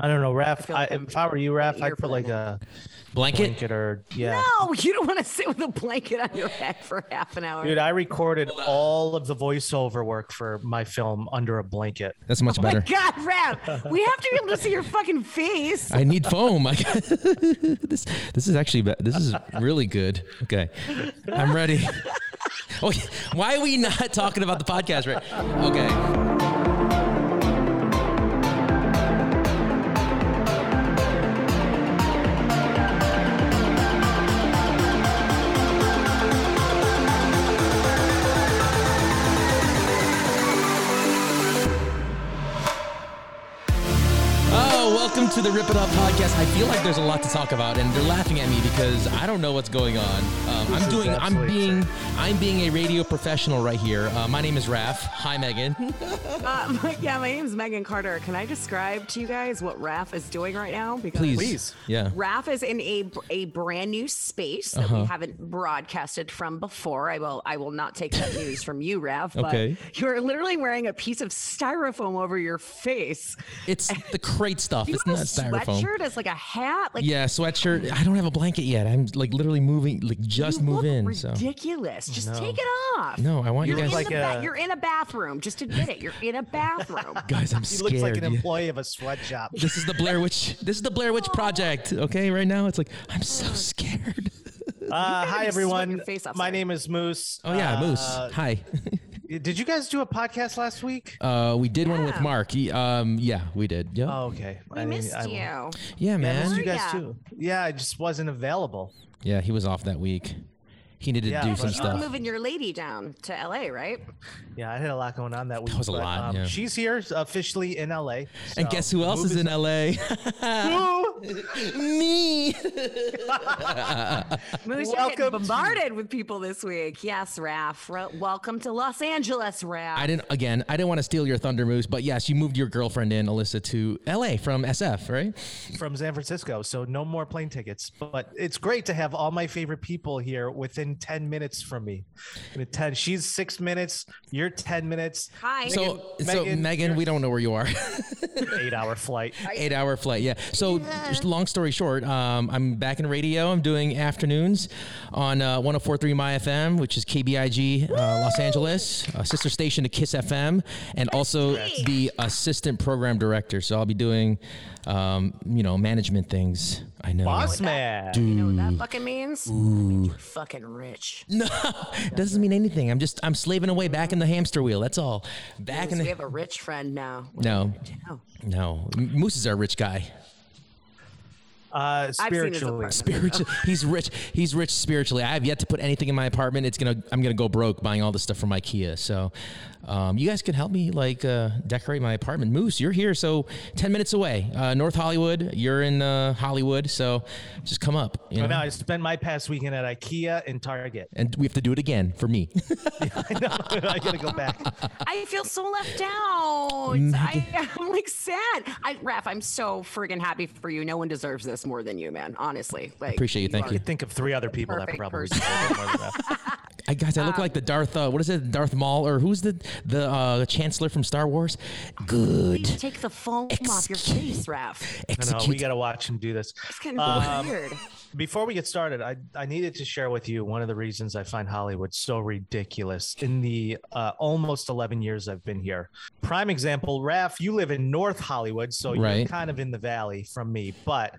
I don't know, Raph. feel I, like I'm if I were you, Raph, I'd put like a Blanket? blanket or yeah. No, you don't want to sit with a blanket on your head for half an hour. Dude, I recorded all of the voiceover work for my film under a blanket. That's much better. Oh my better. God, Rap, we have to be able to see your fucking face. I need foam. I this this is actually be- this is really good. Okay, I'm ready. Okay, oh, why are we not talking about the podcast right? Okay. To the Rip It Up podcast. I feel like there's a lot to talk about, and they're laughing at me because I don't know what's going on. Um, I'm doing. I'm absolutely being. I'm being a radio professional right here. Uh, my name is Raf. Hi, Megan. Uh, my- yeah, my name's Megan Carter. Can I describe to you guys what Raf is doing right now? Because Please. Please. Yeah. Raf is in a a brand new space that Uh-huh. we haven't broadcasted from before. I will I will not take that news from you, Raf. Okay. But you're literally wearing a piece of styrofoam over your face. It's the crate stuff. Do you It's have not a styrofoam. sweatshirt as like a hat? Like Yeah, sweatshirt. I don't have a blanket yet. I'm like literally moving. Like just you move look in. So ridiculous. Just take it off. no, I want you You're guys. like ba- a- you're in a bathroom. Just admit it. You're in a bathroom. guys, I'm scared. He scared. looks like an employee of a sweatshop. This is the Blair Witch. This is the Blair Witch Project. Okay, right now it's like I'm so scared. Uh, hi everyone. face off, My sorry. name is Moose. Oh yeah, Moose. Uh, Hi. Did you guys do a podcast last week? Uh, we did one with Mark. He, um, yeah, we did. Yeah. Oh, okay. We I mean, missed I- you. Yeah, Yeah, I missed man. you guys Yeah. too. Yeah, I just wasn't available. Yeah, he was off that week. He needed Yeah, to do but- some You were stuff. moving your lady down to LA, right? Yeah, I had a lot going on that week. That was a but, lot, um, yeah. She's here officially in LA. And guess who else is in LA? Who? Me. Moose, Welcome getting to- bombarded with people this week. Yes, Raf. Re- welcome to Los Angeles, Raf. I didn't. Again, I didn't want to steal your thunder, Moose. But yes, you moved your girlfriend in, Alyssa, to LA from SF, right? from San Francisco, so no more plane tickets. But it's great to have all my favorite people here within 10 minutes from me. In a 10, she's six minutes, you're 10 minutes, Hi. So, so Megan, Megan, we don't know where you are. eight hour flight. Eight hour flight, yeah. So, just long story short, um, I'm back in radio. I'm doing afternoons on uh, 104.3 My FM, which is KBIG uh, Los Angeles, a sister station to Kiss FM, and also the assistant program director. So, I'll be doing, um, you know, management things. I know. Boss man. you know what that fucking means? You're fucking rich. No, doesn't mean anything. I'm just I'm slaving away back in the hamster wheel. That's all. Back in the. we have a rich friend now. no, no. M- Moose is our rich guy. Uh, I've seen his spiritually. He's rich. He's rich spiritually. I have yet to put anything in my apartment. It's gonna. I'm gonna go broke buying all this stuff from IKEA. So, um, you guys can help me like uh, decorate my apartment. Moose, you're here, so ten minutes away, uh, North Hollywood. You're in uh, Hollywood, so just come up. You I know? know. I spent my past weekend at IKEA and Target. and we have to do it again for me. I know. I gotta go back. I feel so left out. I, I'm like sad. I, Raph, I'm so friggin' happy for you. No one deserves this more than you, man. Honestly, like Appreciate you. Thank I you. could think of three other people that probably. person. deserve more than that. I guys, I look like the Darth. Uh, what is it? Darth Maul or who's the the uh, Chancellor from Star Wars? Good. Please take the foam off your face, Raph. I know. We gotta watch him do this. It's getting Um, weird. Before we get started, I, I needed to share with you one of the reasons I find Hollywood so ridiculous in the uh, almost 11 years I've been here. Prime example, Raf, you live in North Hollywood, so you're kind of in the valley from me, but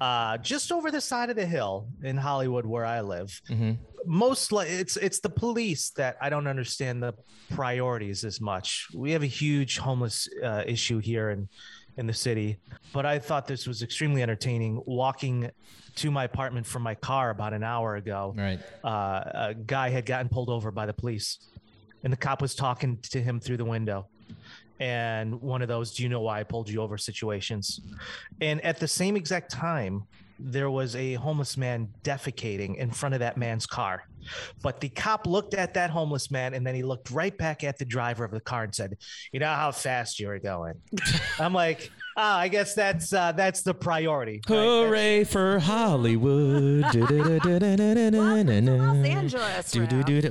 uh, just over the side of the hill in Hollywood where I live, Mhm. most li- it's it's the police that I don't understand the priorities as much. We have a huge homeless uh, issue here in in the city, but I thought this was extremely entertaining. Walking to my apartment from my car about an hour ago, Right. uh, a guy had gotten pulled over by the police, and the cop was talking to him through the window. And one of those, do you know why I pulled you over situations? And at the same exact time, there was a homeless man defecating in front of that man's car. But the cop looked at that homeless man and then he looked right back at the driver of the car and said, You know how fast you were going? I'm like, Ah, I guess that's uh, that's the priority. right? Hooray for Hollywood. Los Los Angeles,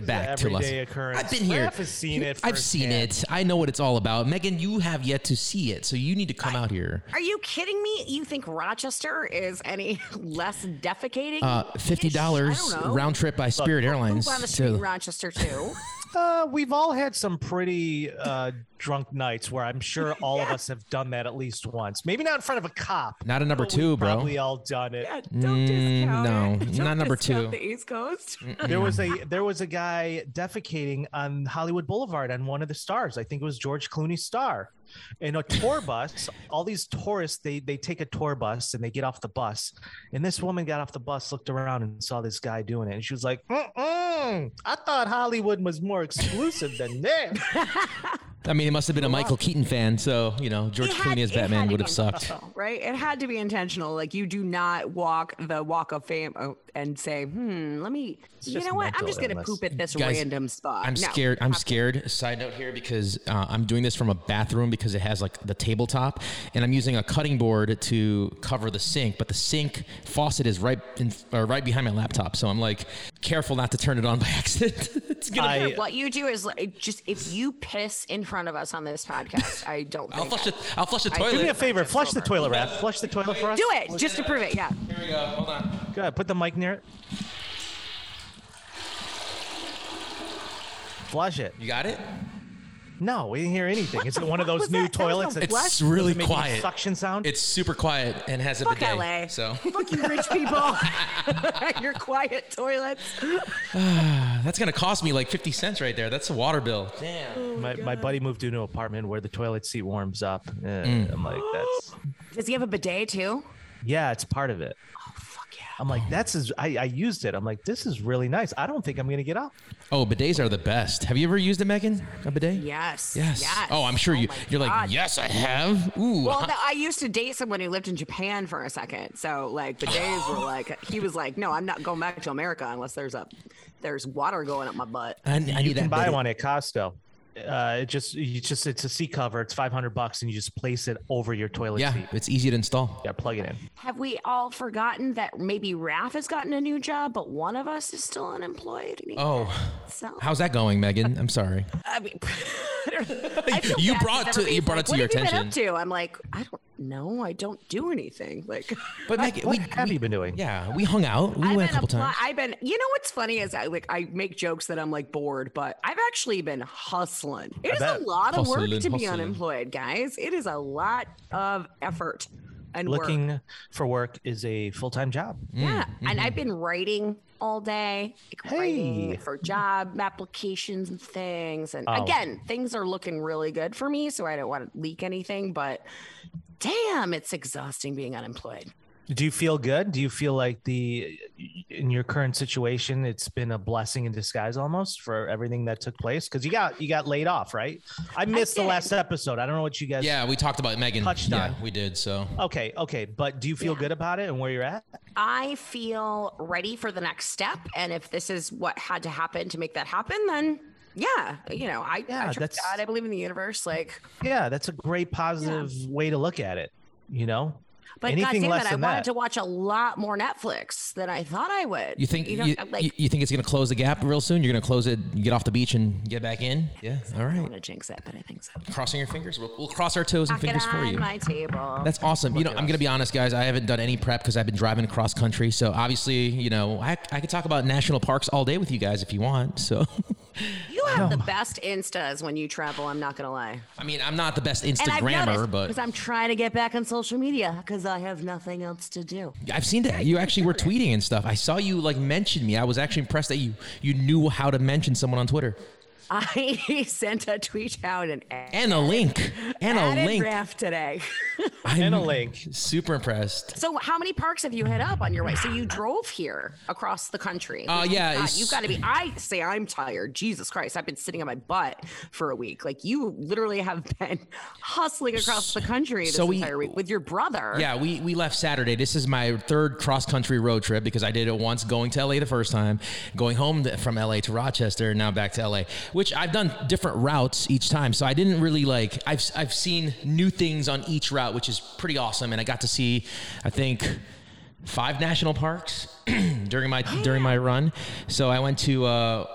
Back to Los everyday occurrence. I've been here. Raph has seen it. I've seen it. I know what it's all about. Megan, you have yet to see it, so you need to come out here. Are you kidding me? You think Rochester is any less defecating? Uh, fifty dollars I don't know. round trip by Spirit Airlines. Poop on the street to- Rochester too. Uh, we've all had some pretty uh, drunk nights where I'm sure all of us have done that at least once. Maybe not in front of a cop. Not a number two, bro. Probably all done it. Yeah, don't Mm, discount no, it. Don't not number two. The East Coast. There was a there was a guy defecating on Hollywood Boulevard on one of the stars. I think it was George Clooney's star. In a tour bus, all these tourists they they take a tour bus and they get off the bus. And this woman got off the bus, looked around, and saw this guy doing it, and she was like, Mm-mm, "I thought Hollywood was more exclusive than this." I mean, it must have been a Michael Keaton fan, so you know George It had- Clooney as Batman would have sucked. right? It had to be intentional. Like you do not walk the walk of fame and say, "Hmm, let me." you know what? I'm just gonna illness. poop at this Guys, random spot. I'm No, scared. I'm have to- scared. Side note here because uh, I'm doing this from a bathroom because it has like the tabletop, and I'm using a cutting board to cover the sink. But the sink faucet is right in, uh, right behind my laptop, so I'm like careful not to turn it on by accident. it's gonna. I- Here, what you do is like, just if you piss in front of us on this podcast, I don't. I'll think flush I- it. I'll flush the I- toilet. Do me a favor, Just flush the toilet, Raph. Flush the toilet for us. Do it just to prove it. Yeah. Here we go. Hold on. Go ahead, put the mic near it. Flush it. You got it? No, we didn't hear anything. Is it one of those new that? That was toilets? a that- It's really Does it quiet. Suction sound. It's super quiet and has a Fuck bidet. LA. So Fuck you, rich people. Your quiet toilets. that's gonna cost me like 50 cents right there. That's a water bill. Damn. my, my buddy moved to an apartment where the toilet seat warms up. Mm. I'm like, that's Does he have a bidet too? yeah, it's part of it. Oh fuck yeah. I'm like, that's is I, I used it. I'm like, this is really nice. I don't think I'm gonna get up. Oh, bidets are the best. Have you ever used a Megan? A bidet? Yes. Yes. Yes. Oh, I'm sure oh you. my You're like, yes, I have. Ooh. Well, no, I used to date someone who lived in Japan for a second. So like bidets were like he was like, no, I'm not going back to America unless there's a there's water going up my butt. I, I You need can that buy bidet. one at Costco. Uh, it just you just it's a seat cover. It's 500 bucks, and you just place it over your toilet Yeah, seat. it's easy to install. Yeah, plug it in. Have we all forgotten that maybe Raph has gotten a new job, but one of us is still unemployed? Oh, So how's that going, Megan? I'm sorry. I mean, I don't. I You brought to- you brought it like, to what your have you attention." Been up to? I'm like, I don't know. I don't do anything. Like, But Megan, What we, have we- you been doing? Yeah, we hung out. We I've went a been couple apply- times. I've been. You know what's funny is I like I make jokes that I'm like bored, but I've actually been hustling. It is a lot of work Hustling, to be unemployed, guys. It is a lot of effort and work. Looking for work is a full time job. Mm, yeah, and mm-hmm. I've been writing all day, like, writing for job applications and things. And Oh. again, things are looking really good for me, so I don't want to leak anything. But damn, it's exhausting being unemployed. Do you feel good? Do you feel like the in your current situation, it's been a blessing in disguise almost for everything that took place? Because you got you got laid off, right? I missed the last episode. I don't know what you guys. Yeah, we talked about Megan. Touched yeah, on. we did. So Okay, okay, but do you feel good about it and where you're at? I feel ready for the next step. And if this is what had to happen to make that happen, then yeah, you know, I, Yeah, I trust that's- God. I believe in the universe. Like, Yeah, that's a great positive way to look at it. You know, but anything God damn less it, I wanted that. to watch a lot more Netflix than I thought I would. you think you, know, you, like, you think it's gonna close the gap real soon? You're gonna close it, get off the beach, and get back in? Yeah. all right. I want to jinx it, but I think so. Crossing your fingers. We'll, we'll cross our toes and Knock fingers for you. my table. That's awesome. You know, I'm gonna be honest, guys. I haven't done any prep because I've been driving across country. So obviously, you know, I, I could talk about national parks all day with you guys if you want. So, you have the best instas when you travel. I'm not gonna lie. I mean, I'm not the best Instagrammer, noticed but because I'm trying to get back on social media because I have nothing else to do. I've seen that you actually were tweeting and stuff. I saw you like mention me. I was actually impressed that you you knew how to mention someone on Twitter I sent a tweet out and and a link and a link. Raph today. I'm and a link. Super impressed. so, how many parks have you hit up on your way? So you drove here across the country. Uh, Which, yeah, God, it's- you've got to be. I say I'm tired. Jesus Christ, I've been sitting on my butt for a week. Like you literally have been hustling across the country this So we- entire week with your brother. Yeah, we, we left Saturday. This is my third cross country road trip because I did it once going to LA the first time, going home from LA to Rochester, and now back to LA, which I've done different routes each time. So I didn't really like, I've, I've seen new things on each route, which is pretty awesome. And I got to see, I think, five national parks during my during my run. So I went to uh,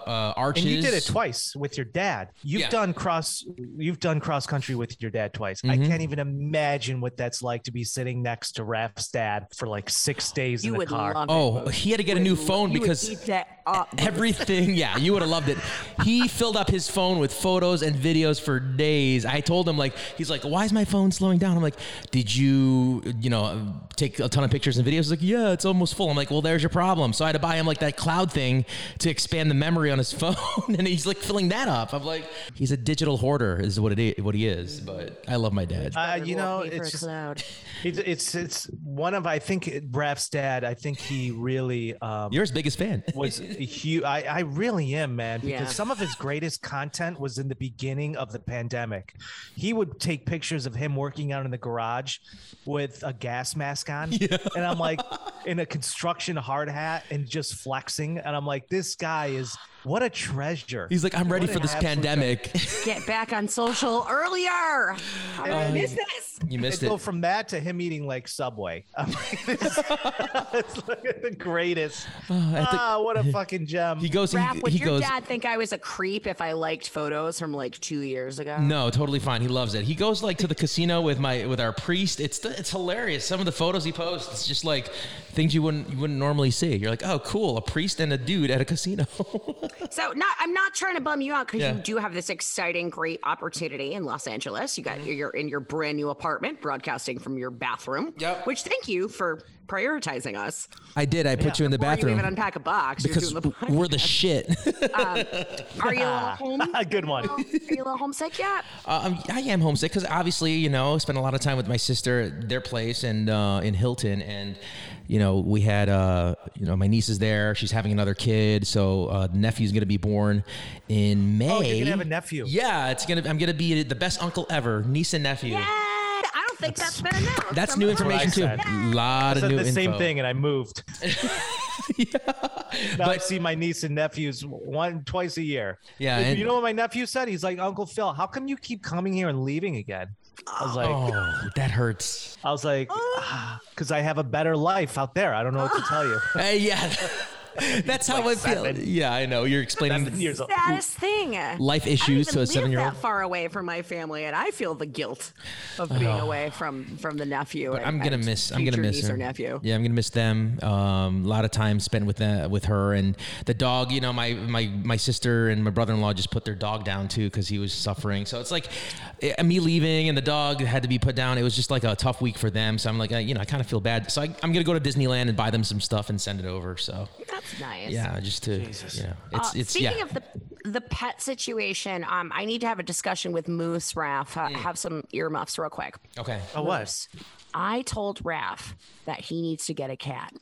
uh, Arches. And you did it twice with your dad. You've Yeah. done cross. You've done cross country with your dad twice. I Mm-hmm. can't even imagine what that's like to be sitting next to Raph's dad for like six days you in the car. love it. Oh, he had to get a new phone You because eat that up. everything yeah you would have loved it he filled up his phone with photos and videos for days i told him like he's like why is my phone slowing down i'm like did you you know take a ton of pictures and videos he's like yeah it's almost full i'm like well there's your problem so i had to buy him like that cloud thing to expand the memory on his phone and he's like filling that up i'm like he's a digital hoarder is what it is what he is but i love my dad Uh, you know, Won't pay for it's just, cloud. it's it's it's one of I think Raph's dad. I think he really um, you're his biggest fan was huge. I, I really am, man, because Yeah. some of his greatest content was in the beginning of the pandemic. He would take pictures of him working out in the garage with a gas mask on. And I'm like, in a construction hard hat and just flexing. And I'm like, this guy is what a treasure. he's like i'm ready What for this pandemic Get back on social earlier. How did I miss this? you missed And it go from that to him eating like Subway. I'm like, this- it's like the greatest. Ah, what a fucking gem. he goes he, Raph, would he your goes dad think I was a creep if I liked photos from like two years ago? No, totally fine. He loves it. He goes like to the casino with my with our priest. It's it's hilarious. Some of the photos he posts, it's just like things you wouldn't you wouldn't normally see. You're like, oh, cool, a priest and a dude at a casino. So not I'm not trying to bum you out because Yeah. you do have this exciting, great opportunity in Los Angeles. You got Mm-hmm. you're in your brand new apartment, broadcasting from your bathroom. Yep. Which thank you for prioritizing us. I did. I put you in the Before you bathroom even unpack a box. because the we're the shit. Are you a home? a good one. Are you a little homesick yet? um, I am homesick because obviously, you know, spent a lot of time with my sister at their place and uh, in Hilton, and you know, we had uh, you know, my niece is there. She's having another kid, so uh, nephew's gonna be born in May. Oh, you're gonna have a nephew. Yeah, it's gonna. I'm gonna be the best uncle ever, niece and nephew. Yeah, I don't think that's been announced. That's I'm new information too. I said. lot I of said new the same thing, and I moved. yeah. Now I see my niece and nephews one twice a year. Yeah, You- and- you know what my nephew said? He's like, Uncle Phil, how come you keep coming here and leaving again? I was like, Oh, that hurts. I was like, oh. ah, because I have a better life out there. I don't know what to tell you. Hey, yeah. That's how like I feel. seven. Yeah, I know. You're explaining Seven years old. Saddest thing. life issues to a seven year old. that far away from my family, and I feel the guilt of being away from from the nephew. And- I'm gonna and miss. I'm gonna future miss niece her. or nephew. Yeah, I'm gonna miss them. Um, a lot of time spent with the, with her and the dog. You know, my my my sister and my brother-in-law just put their dog down too because he was suffering. So it's like eh, me leaving and the dog had to be put down. It was just like a tough week for them. So I'm like, uh, you know, I kind of feel bad. So I, I'm gonna go to Disneyland and buy them some stuff and send it over. So That's nice. yeah, just to you know, it's Uh, it's speaking yeah. of the the pet situation, um, I need to have a discussion with Moose Raph. Uh, Have some earmuffs real quick. Okay. Oh, what? I told Raph that he needs to get a cat.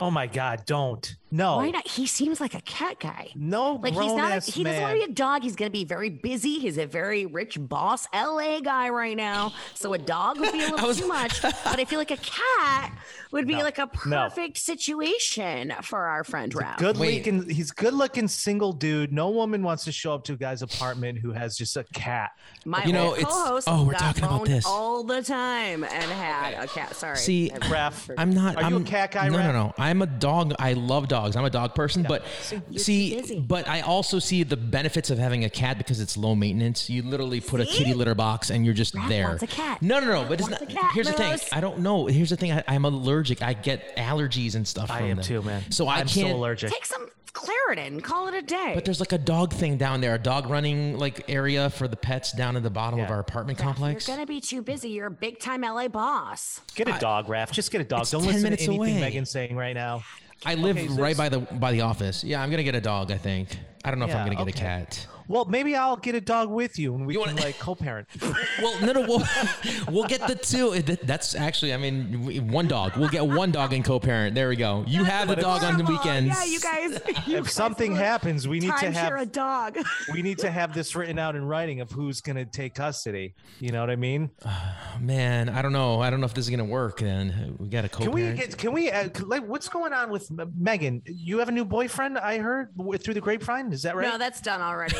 Oh my God! Don't. No. Why not? He seems like a cat guy. No. Like he's not. A, grown-ass he doesn't want to be a dog. He's gonna be very busy. He's a very rich boss, LA guy right now. So a dog would be a little was- too much. But I feel like a cat would be No, like a no. perfect situation for our friend Raph. Good Wait. looking. He's good looking single dude. No woman wants to show up to a guy's apartment who has just a cat. My You know, it's- co-host oh, we're got talking about this. all the time and had a cat. Sorry, See, I- Raph, I'm not. Are you a I'm, cat guy, No, Raph? no, no. I'm a dog. I love dogs. I'm a dog person. But You're see, busy. but I also see the benefits of having a cat because it's low maintenance. You literally put a kitty litter box and you're just Raph there. wants a cat. No, no, no. Raph But it's not. a cat, here's the thing. I don't know. Here's the thing. I, I'm allergic. I get allergies and stuff. I from am them. too, man. So I I'm so can't. allergic. Take some Claritin. Call it a day. But there's like a dog thing down there, a dog running like area for the pets down in the bottom of our apartment Raph, complex. You're gonna be too busy. You're a big time LA boss. Get a dog, Raph. Just get a dog. It's Don't listen to minutes anything away. Megan's saying right now. I live Okay, right by the by the office. Yeah, I'm gonna get a dog. I think. I don't know if Yeah, I'm gonna get okay. a cat. Well, maybe I'll get a dog with you, and we You can wanna- like co-parent. Well, no, no, we'll, we'll get the two. That's actually, I mean, we- one dog. We'll get one dog and co-parent. There we go. You have the dog on the Horrible. weekends. Yeah, you guys. you if guys something will happens, we need to timeshare have a dog. we need to have this written out in writing of who's going to take custody. You know what I mean? Man, I don't know. I don't know if this is gonna work. Then we got a Can we co-parent. get? Can we? Uh, c- like, what's going on with M- Megan? You have a new boyfriend? I heard w- through the grapevine. Is that right? No, that's done already.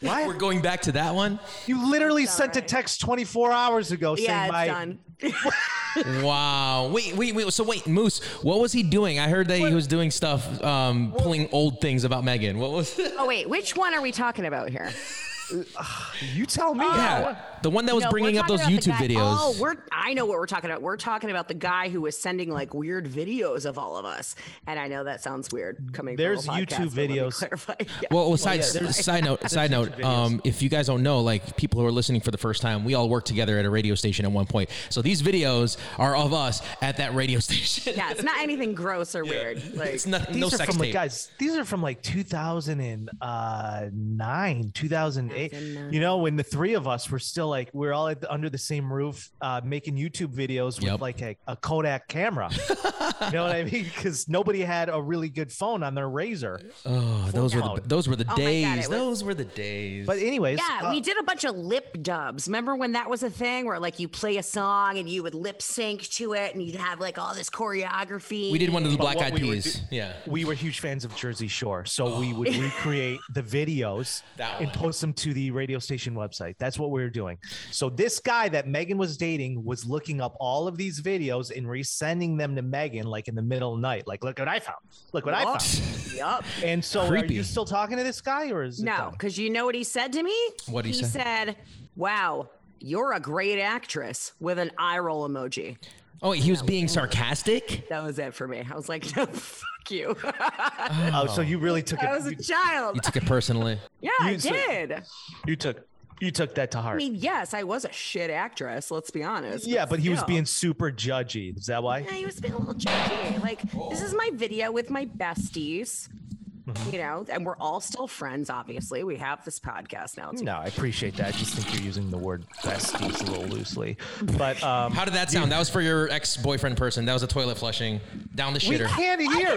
Why? We're going back to that one. You literally sent a text 24 hours ago yeah, saying it's my done. Wow. Wait, wait, wait. So wait, Moose, what was he doing? I heard that he was doing stuff, um, pulling old things about Megan. What was? Oh wait, which one are we talking about here? You tell me. yeah, the one that was No, bringing up those YouTube guy- videos. Oh, we're I know what we're talking about. We're talking about the guy who was sending like weird videos of all of us. And I know that sounds weird coming There's from a podcast, YouTube but let me videos. Yeah. Well, well side, yeah, side note, side note. Um, if you guys don't know, like people who are listening for the first time, we all worked together at a radio station at one point. So these videos are of us at that radio station. yeah, it's not anything gross or weird. Like it's not These no are sex from like tape. guys. These are from like 2009, 2008. 2009. You know, when the three of us were still like we're all at the, under the same roof, uh, making YouTube videos with Yep. like a, a Kodak camera. you know what I mean? Because nobody had a really good phone on their Razr. Oh, those were the those were the Oh my God, days. was- those were the days. But anyways, Yeah, uh, we did a bunch of lip dubs. Remember when that was a thing where like you play a song and you would lip sync to it and you'd have like all this choreography. we did one of the Black Eyed we Peas. do- yeah. we were huge fans of Jersey Shore, so we would recreate the videos That and post them to the radio station website. That's what we were doing. So this guy that Megan was dating was looking up all of these videos and resending them to Megan like in the middle of the night. Like, look what I found. Look what I found. Yep. And so, are you still talking to this guy, or is it No, because you know what he said to me? What'd he he say? said, Wow, you're a great actress with an eye roll emoji. Oh, wait, he was being sarcastic. That was it for me. I was like, no, fuck you. Oh, so you really took it? I was a child. You took it personally. Yeah, I you- so- did. You took you took that to heart. I mean, yes, I was a shit actress. Let's be honest. yeah, but he was being super judgy. Is that why? Yeah, he was being a little judgy. Like, this is my video with my besties. Mm-hmm. You know, and we're all still friends. Obviously, we have this podcast now. Too. No, I appreciate that. I just think you're using the word besties a little loosely. But um, How did that sound? That was for your ex-boyfriend person. That was a toilet flushing down the shitter. we can't hear.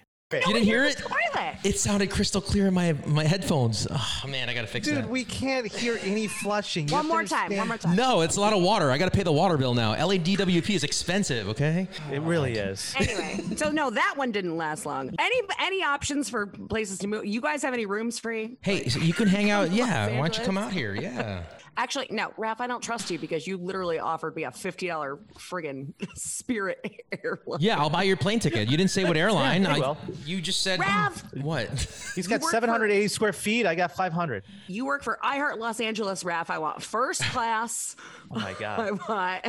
You didn't hear it? Toilet. It sounded crystal clear in my my headphones. Oh man, I gotta fix it. Dude, that. we can't hear any flushing. One more time. One more time. no, it's a lot of water. I gotta pay the water bill now. LADWP is expensive. Okay. It really is. Anyway, so no, that one didn't last long. Any any options for places to move? You guys have any rooms free? Hey, so you can hang out. Yeah. Why don't you come out here? Yeah. Actually, no, Raph, I don't trust you because you literally offered me a fifty dollar friggin' Spirit airline. Yeah, I'll buy your plane ticket. You didn't say what airline. I I- will. You just said Raph! what? He's got work for- 780 square feet. I got 500. You work for iHeart Los Angeles, Raph. I want first class. Oh my god. I god.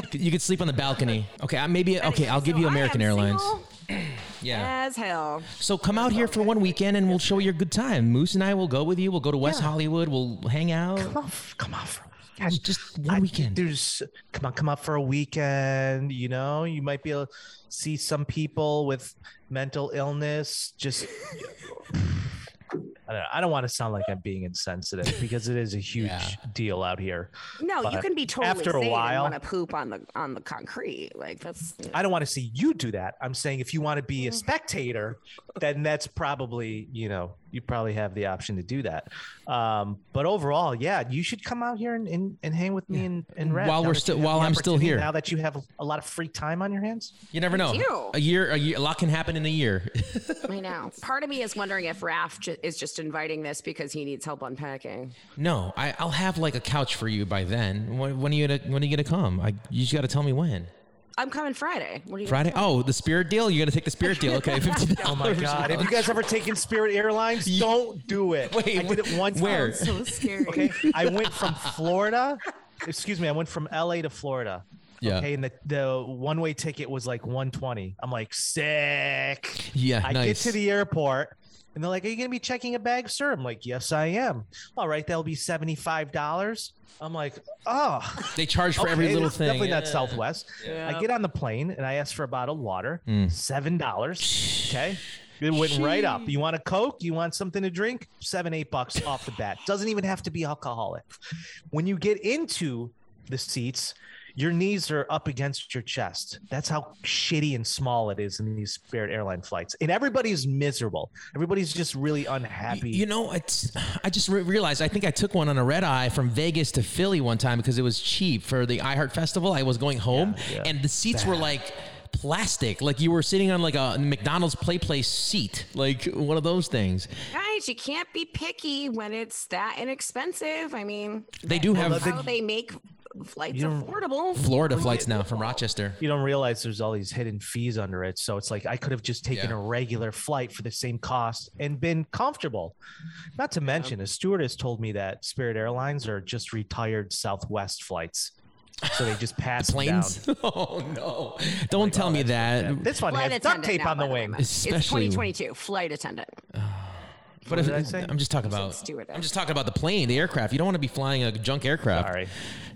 want. you could sleep on the balcony. Okay, I maybe okay. I'll give So you I American am Airlines. Yeah. As hell. So come out here for one weekend and we'll show you a good time. Moose and I will go with you. We'll go to West Hollywood. We'll hang out. Come on, come on. For, Just- Just one weekend. There's come on, come up for a weekend. You know, you might be able to see some people with mental illness. Just, I don't, know, I don't want to sound like I'm being insensitive because it is a huge Yeah. deal out here. No, you can be totally after a sane while- and want to poop on the on the concrete. Like that's I don't want to see you do that. I'm saying if you want to be a mm. spectator, then that's probably, you know, you probably have the option to do that. Um, but overall, yeah, you should come out here and, and, and hang with me and, and Red While we're still- while I'm still here. Now that you have a lot of free time on your hands. You never know. A year, a year, a lot can happen in a year. I know. Part of me is wondering if Raph ju- is just inviting this because he needs help unpacking. no, I, I'll have like a couch for you by then. When, when are you gonna When are you gonna come? I, you just got to tell me when. I'm coming Friday. What are you Friday. Oh, the Spirit deal. You're gonna take the Spirit deal. Okay, Fifty. oh my God! Have you guys ever taken Spirit Airlines? Don't do it. Wait, I did it one time. where? So scary. Okay, I went from Florida. Excuse me, I went from LA to Florida. Yeah. Okay, and the, the one way ticket was like 120. I'm like, sick. Yeah, I nice. get to the airport and they're like, Are you gonna be checking a bag, sir? I'm like, Yes, I am. All right, that'll be $75. I'm like, oh They charge for every little thing. Definitely not Yeah. Southwest. I get on the plane and I ask for a bottle of water, Mm. seven dollars. Okay. It went right up. You want a Coke? You want something to drink? Seven, eight bucks off the bat. Doesn't even have to be alcoholic. When you get into the seats, your knees are up against your chest. That's how shitty and small it is in these Spirit airline flights. And everybody's miserable. Everybody's just really unhappy. You know, it's, I just re- realized I think I took one on a red eye from Vegas to Philly one time because it was cheap for the iHeart Festival. I was going home, yeah. and the seats were like plastic, like you were sitting on like a McDonald's Play Place seat, like one of those things. Guys, you can't be picky when it's that inexpensive. I mean, They do have how they make flights You affordable. Florida flights now from Rochester. you don't realize there's all these hidden fees under it. So it's like I could have just taken Yeah. a regular flight for the same cost and been comfortable. Not to mention, a stewardess told me that Spirit Airlines are just retired Southwest flights. So they just pass them down. Planes? oh no! Don't oh, tell me that. This one Flight has duct attendant tape now, on the wing. man. It's 2022. Flight attendant. Ah. But if, did I say? I'm just talking about. stewardess. I'm just talking about the plane, the aircraft. You don't want to be flying a junk aircraft. Sorry.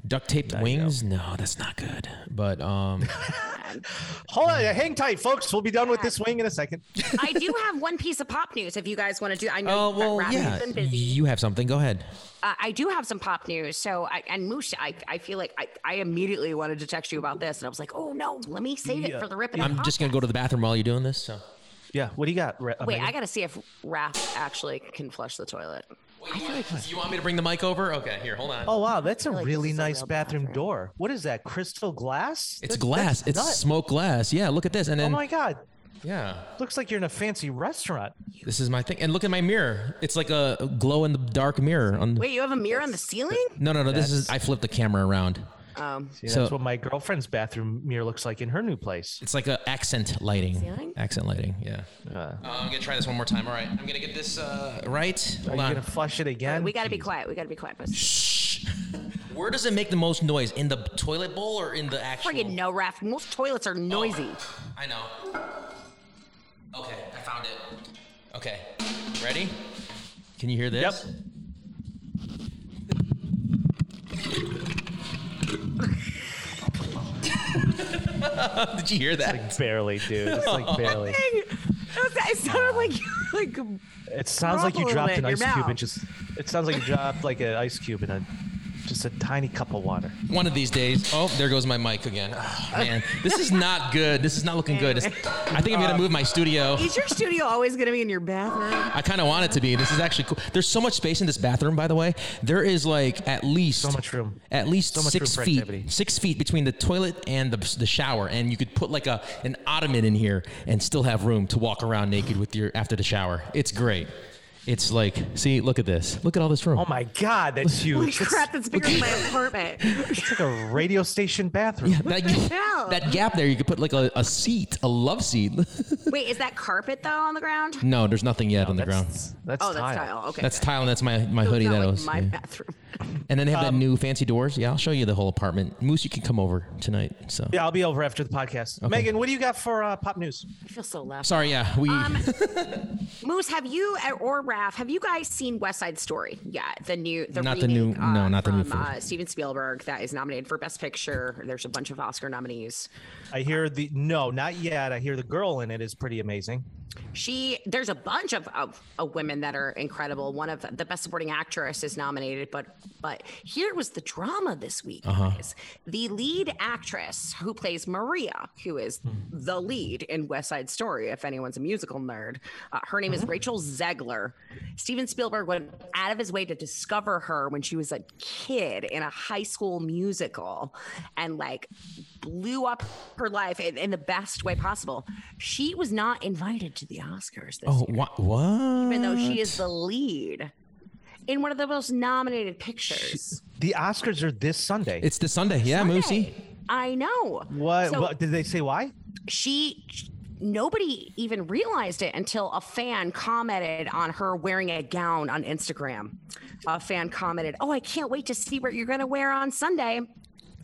Duct taped wings? No, that's not good. But um, Hold on, hang tight, folks. We'll be done with this wing in a second. I do have one piece of pop news. If you guys want to do, I know oh well, yeah. been busy. You have something. Go ahead. Uh, I do have some pop news. So, I, and Moosh, I, I feel like I, I immediately wanted to text you about this, and I was like, oh no, let me save it for the rip. I'm just gonna go to the bathroom while you're doing this. So. Yeah, what do you got? Re- Wait, Megan? I gotta see if Raph actually can flush the toilet. You want me to bring the mic over? Okay, here, hold on. Oh wow, that's a like this really is a nice real bathroom, bathroom. door. What is that? Crystal glass? it's That- glass. that's It's nuts. smoked glass. Yeah, look at this. And oh then, Oh my god, yeah, looks like you're in a fancy restaurant. this is my thing. And look at my mirror. It's like a glow in the dark mirror. On Wait, you have a mirror on the ceiling? no, no, no. This is I flipped the camera around. Um, See, So- that's what my girlfriend's bathroom mirror looks like in her new place. It's like a accent lighting. Ceiling? Accent lighting. Yeah. Uh, Uh, I'm gonna try this one more time. All right. I'm gonna get this uh, right. are Hold you on. gonna flush it again? we gotta be quiet. We gotta be quiet. Shh. Where does it make the most noise? In the toilet bowl or in the actual? Friggin' no, Raph. Most toilets are noisy. I know. Okay, I found it. Okay, ready? Can you hear this? Yep. Did you hear that? like Barely, dude. It's like barely. It sounded like like It sounds like you dropped an ice cube and just. It sounds like you dropped like an ice cube in a. Just just a tiny cup of water. One of these days. Oh, there goes my mic again. Oh, man, this is not good. This is not looking good. It's- I think I'm gonna move my studio. Is your studio always going to be in your bathroom? I kind of want it to be. This is actually cool. There's so much space in this bathroom, by the way. There is like at least So much room. At least So six feet, activity. six feet between the toilet and the, the shower, and you could put like a an ottoman in here and still have room to walk around naked with your after the shower. It's great. It's like, see, look at this. Look at all this room. Oh my God, that's Holy huge. It's, crap, that's bigger than my apartment. it's like a radio station bathroom. Yeah, that, hell? that gap there, you could put like a, a seat, a love seat. Wait, is that carpet though on the ground? no, there's nothing yet on the ground. That's, that's Oh, that's tile. tile. Okay. That's good. tile, and that's my my So it's hoodie not that I like was. my yeah. bathroom. And then they have Um, that new fancy doors. Yeah, I'll show you the whole apartment. Moose, you can come over tonight. So Yeah, I'll be over after the podcast. Megan, what do you got for uh, pop news? I feel so left. sorry. Yeah, we. Um, Moose, have you or Raph, have you guys seen West Side Story? Yeah, the new, the Not the new- remake, no, uh, not the new from, film. uh, Steven Spielberg that is nominated for Best Picture. There's a bunch of Oscar nominees. I hear the no, not yet. I hear the girl in it is pretty amazing. She, there's a bunch of, of, of women that are incredible. One of the Best Supporting Actress is nominated, but but here was the drama this week. Uh-huh. guys. The lead actress who plays Maria, who is hmm. the lead in West Side Story, if anyone's a musical nerd, uh, her name is uh-huh. Rachel Zegler. Steven Spielberg went out of his way to discover her when she was a kid in a high school musical, and like blew up her life in, in the best way possible. She was not invited to the Oscars this oh, year, what? What? even though she is the lead in one of the most nominated pictures. The Oscars are this Sunday. It's the Sunday. Yeah, Moosey. I know. what, So what did they say? Why? she nobody even realized it until a fan commented on her wearing a gown on Instagram. A fan commented, "Oh, I can't wait to see what you're going to wear on Sunday."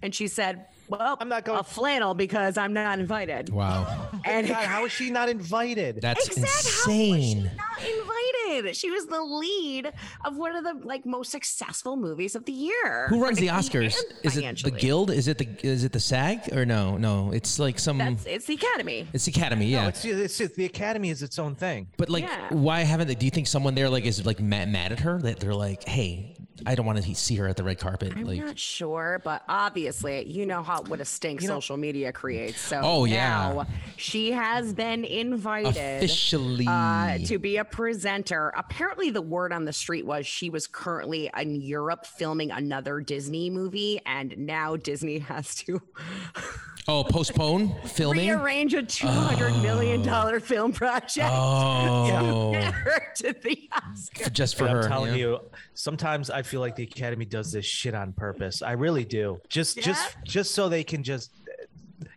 And she said, "Well, I'm not going- a flannel because I'm not invited." Wow, And God, how is she not invited? that's Exact- How was insane. she not invited? She was the lead of one of the like most successful movies of the year. Who runs the Oscars? Is it the. Guild? Is it the is it the SAG or no? No, it's like some. That's it's the Academy. it's the Academy. Yeah. No, it's, it's, it's the Academy is its own thing. but like, Yeah. why haven't they? Do you think someone there like is like mad, mad at her that they're like, hey, I don't want to see her at the red carpet. I'm like, not sure, but obviously, you know how what a stink social media creates. So Oh, yeah. now she has been invited officially. uh, to be a presenter. Apparently, the word on the street was she was currently in Europe filming another Disney movie, and now Disney has to oh, postpone filming. rearrange a two hundred million oh. dollar film project Oh, to her to the Oscars. just for But her. I'm telling yeah. you, sometimes I feel like the Academy does this shit on purpose. I really do. Just just just so they can just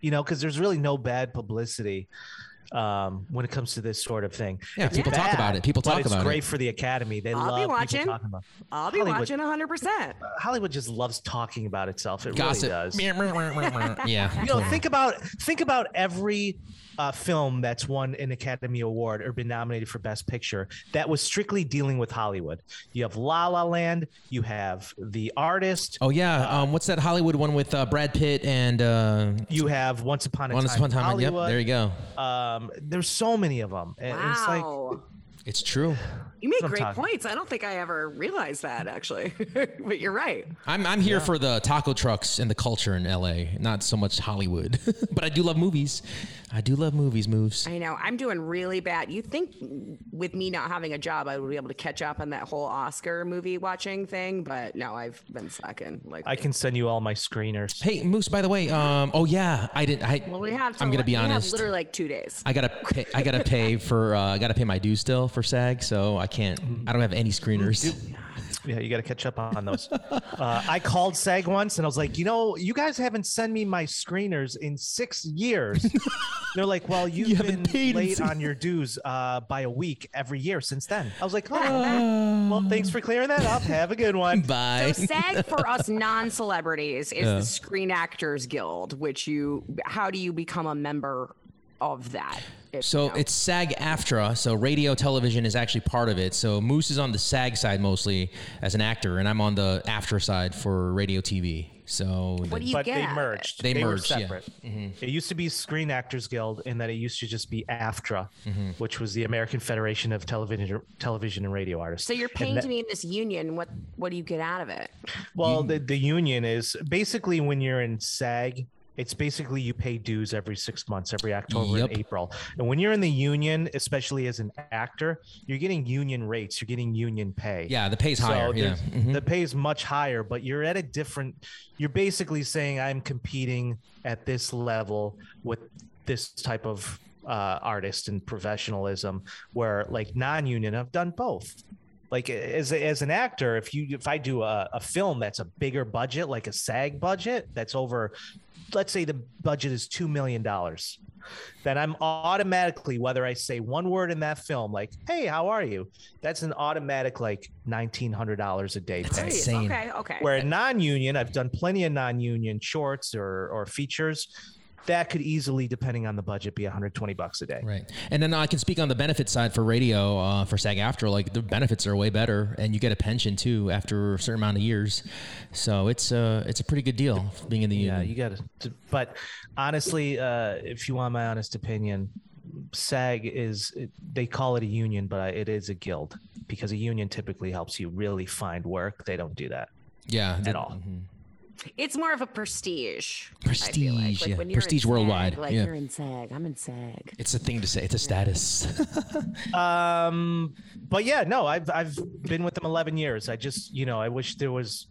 you know, because there's really no bad publicity um, when it comes to this sort of thing. Yeah, It's people talk about it. People talk it's about it's great it. for the Academy. They I'll love be watching. talking about. I'll be Hollywood- watching hundred percent. Hollywood just loves talking about itself. It Gossip. really does. yeah. You know, think about think about every uh, film that's won an Academy Award or been nominated for Best Picture that was strictly dealing with Hollywood. You have La La Land. You have The Artist. Oh yeah. Um, what's that Hollywood one with uh, Brad Pitt and uh, You have Once Upon a Once Time. Upon a in Time? Yep. Hollywood. There you go. Um, there's so many of them. And It's like Wow. It's true. You make what great talking- points. I don't think I ever realized that actually, but you're right. I'm I'm here for the taco trucks and the culture in LA, not so much Hollywood. but I do love movies. I do love movies. Moves. I know I'm doing really bad. You think with me not having a job, I would be able to catch up on that whole Oscar movie watching thing, but no, I've been slacking. Like I can send you all my screeners. Hey Moose. By the way, um, oh yeah, I didn't. I, well, we have. I'm gonna be we have honest. literally like two days. I gotta pay. I gotta pay for. Uh, I gotta pay my dues still for SAG, so I can't. I don't have any screeners. Yeah, you got to catch up on those. uh, I called SAG once and I was like, you know, you guys haven't sent me my screeners in six years. They're like, well, you've You been paid late on your dues uh, by a week every year since then. I was like, oh, well, thanks for clearing that up. Have a good one. Bye. So SAG for us non-celebrities is the Screen Actors Guild, which you. How do you become a member of that? If, So you know? it's SAG AFTRA. So radio television is actually part of it. So Moose is on the SAG side mostly as an actor, and I'm on the AFTRA side for radio TV. So What do you but get they out of it? merged. They were merged, yeah. separate. Mm-hmm. It used to be Screen Actors Guild, and then it used to just be AFTRA, Mm-hmm. which was the American Federation of Television, Television and Radio Artists. So you're And paying that- to be in this union. What what do you get out of it? Well, the, the union is basically when you're in SAG, it's basically you pay dues every six months, every October Yep. and April. And when you're in the union, especially as an actor, you're getting union rates, you're getting union pay. yeah, the pay's So higher. Yeah. Mhm. the pay is much higher, but you're at a different. You're basically saying I'm competing at this level with this type of uh, artist and professionalism. Where like non-union, I've done both. Like as as an actor, if you if I do a, a film that's a bigger budget, like a SAG budget, that's over, let's say the budget is two million dollars then I'm automatically, whether I say one word in that film, like, hey, how are you? That's an automatic like $1,900 a day That's pay. insane. Okay, okay. Where non-union, I've done plenty of non-union shorts or or features. That could easily, depending on the budget, be 120 bucks a day. Right. And then I can speak on the benefit side for radio, uh, for SAG AFTRA. Like the benefits are way better, and you get a pension too after a certain amount of years. So it's uh, it's a pretty good deal being in the Yeah, union. Yeah, you got to. But honestly, uh, if you want my honest opinion, SAG is they call it a union, but it is a guild because a union typically helps you really find work. They don't do that. yeah. at all. mhm. It's more of a prestige. I feel Prestige, like. yeah. when you're Prestige SAG, worldwide, Like yeah. you're in SAG. I'm in SAG. It's a thing to say. It's a status. Um, but yeah, no, I've I've been with them 11 years. I just, you know, I wish there was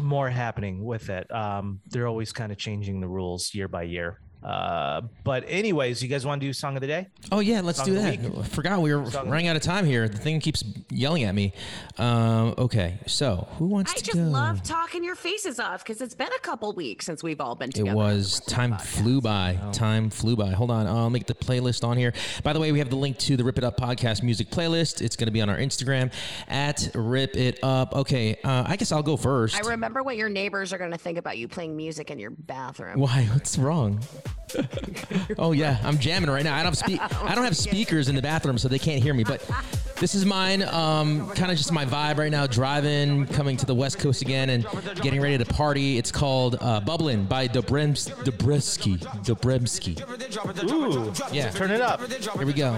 more happening with it. Um, they're always kind of changing the rules year by year. Uh, but anyways, you guys want to do song of the day? oh yeah, let's Song do that. I forgot we were Song running out of time here. The thing keeps yelling at me. Um, okay, so who wants I to I just go? love talking your faces off because it's been a couple weeks since we've all been together. It was time flew by. Time flew by. Hold on, I'll make the playlist on here. By the way, we have the link to the Rip It Up podcast music playlist. It's going to be on our Instagram at Rip It Up. Okay, uh, I guess I'll go first. I remember what your neighbors are going to think about you playing music in your bathroom. Why? What's wrong? oh yeah, I'm jamming right now. I don't have spe- I don't have speakers in the bathroom, so they can't hear me. But this is mine. Um, kind of just my vibe right now. Driving, coming to the West Coast again, and getting ready to party. It's called uh, "Bubbling" by Dobrems- Dobremski. Dobremski. Ooh, Yeah. turn it up. Here we go.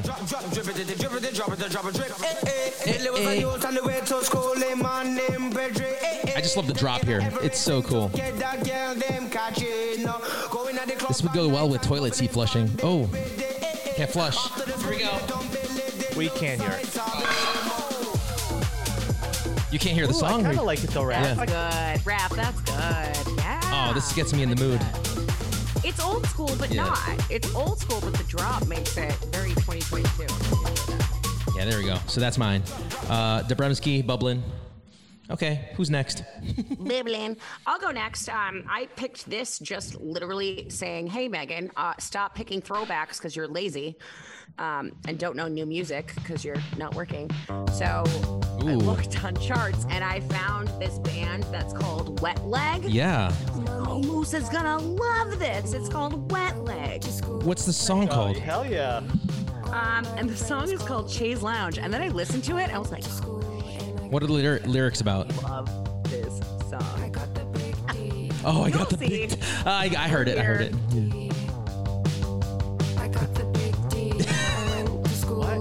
I just love the drop here. It's so cool. This would go well with toilet seat flushing. Oh, can't flush. Here we go. We can hear it. You can't hear the Ooh, I song. kind of like it though, Raph. Yeah. Good. Rap, that's good. Yeah. Oh, this gets me in the mood. It's old school, but Yeah. not. It's old school, but the drop makes it very 2022. Yeah, there we go. So that's mine. Uh, Dobremski, Bubbling. Okay, who's next? Biblin. I'll go next. Um, I picked this just literally saying, "Hey, Megan, uh, stop picking throwbacks because you're lazy, um, and don't know new music because you're not working." So I looked on charts and I found this band that's called Wet Leg. Yeah. Oh, Moose is gonna love this. It's called Wet Leg. What's the song Oh, called? hell yeah. Um, and the song is called Chaise Longue. And then I listened to it and I was like, What are the lyr- lyrics about? love this song. Oh, I got the You'll big. see. Uh, I, I heard it. I heard it. What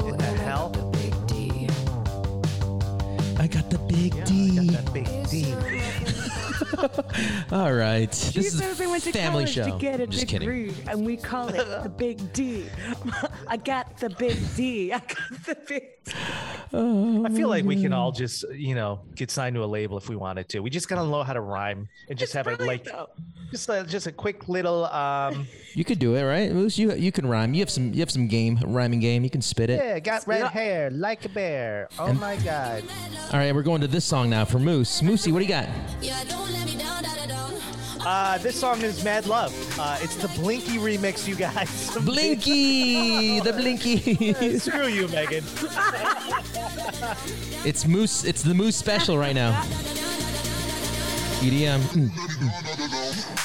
in the hell? I got the big Yeah, I D. got that big D. All right. This is a says went to family college show. to get a Just degree, kidding. and we call it the Big D. I got the Big D. I got the Big. D. I feel like we can all just, you know, get signed to a label if we wanted to. We just gotta know how to rhyme and just have it like though. just a, just a quick little um You could do it, right? Moose, you you can rhyme. You have some you have some game, rhyming game. You can spit it. yeah, got red hair like a bear. Oh my god. All right, we're going to this song now for Moose. Moosey, what do you got? Uh, this song is Mad Love. Uh, it's the Blinky remix, you guys. Blinky, the Blinky. Screw you, Megan. it's Moose. It's the Moose special right now. EDM. Mm, mm.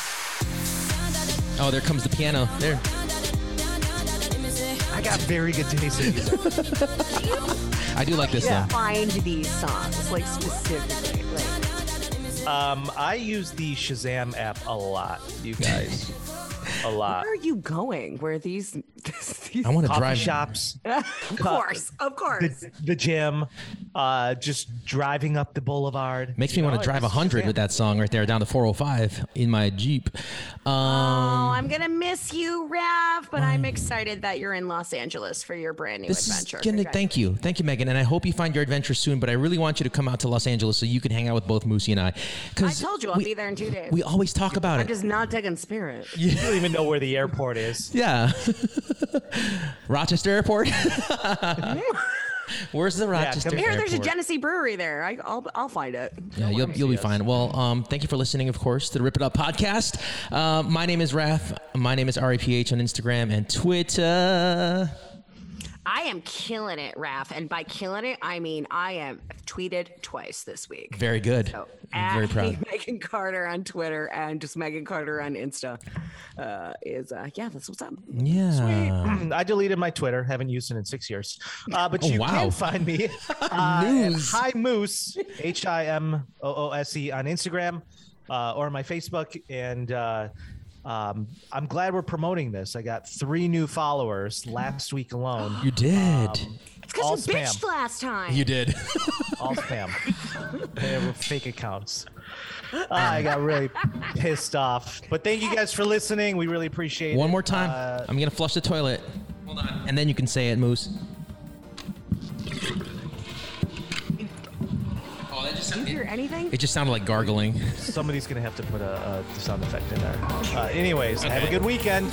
Oh, there comes the piano. There. I got very good taste in music. I do like this Yeah. song. Find these songs, like specifically. Um, I use the Shazam app a lot, you guys. a lot. Where are you going? Where these? these I want to drive. shops, of course, of course. the, the gym, uh, just driving up the boulevard. Makes me want to drive it's 100 with that song right there down the 405 in my Jeep. Um, Oh, I'm gonna miss you, Raph, but I'm excited that you're in Los Angeles for your brand new This adventure. is gonna, thank you, thank you, Megan, and I hope you find your adventure soon. But I really want you to come out to Los Angeles so you can hang out with both Moosey and I. I told you I'll be there in two days. we always talk about it. I'm just not taking Spirit. You don't even know where the airport is. Yeah, Rochester Airport. Where's the Rochester come Here, there's a Genesee Brewery there. I, I'll I'll find it. Yeah, you'll, you'll be fine. Well, um, thank you for listening, of course, to the Rip It Up podcast. Uh, my name is Raf. My name is RAPH on Instagram and Twitter. I am killing it, Raph, and by killing it, I mean I am tweeted twice this week. Very good. So, I'm very at proud. Megan Carter on Twitter and just Megan Carter on Insta uh, is uh, yeah, that's what's up. Yeah. I deleted my Twitter. Haven't used it in six years. Uh, but Oh, you wow. can find me uh, News. at Hi Moose, H I M O O S E on Instagram uh, or my Facebook. And uh, um, I'm glad we're promoting this. I got three new followers last week alone. You did. It's because you spam. bitched last time. you did. All spam. they were fake accounts. I got really pissed off. But thank you guys for listening. We really appreciate it. One more time. Uh, I'm going to flush the toilet. Hold on. And then you can say it, Moose. Oh, that just Do you hear anything? It just sounded like gargling. Somebody's gonna have to put a, a sound effect in there. Uh, anyways, have a good weekend.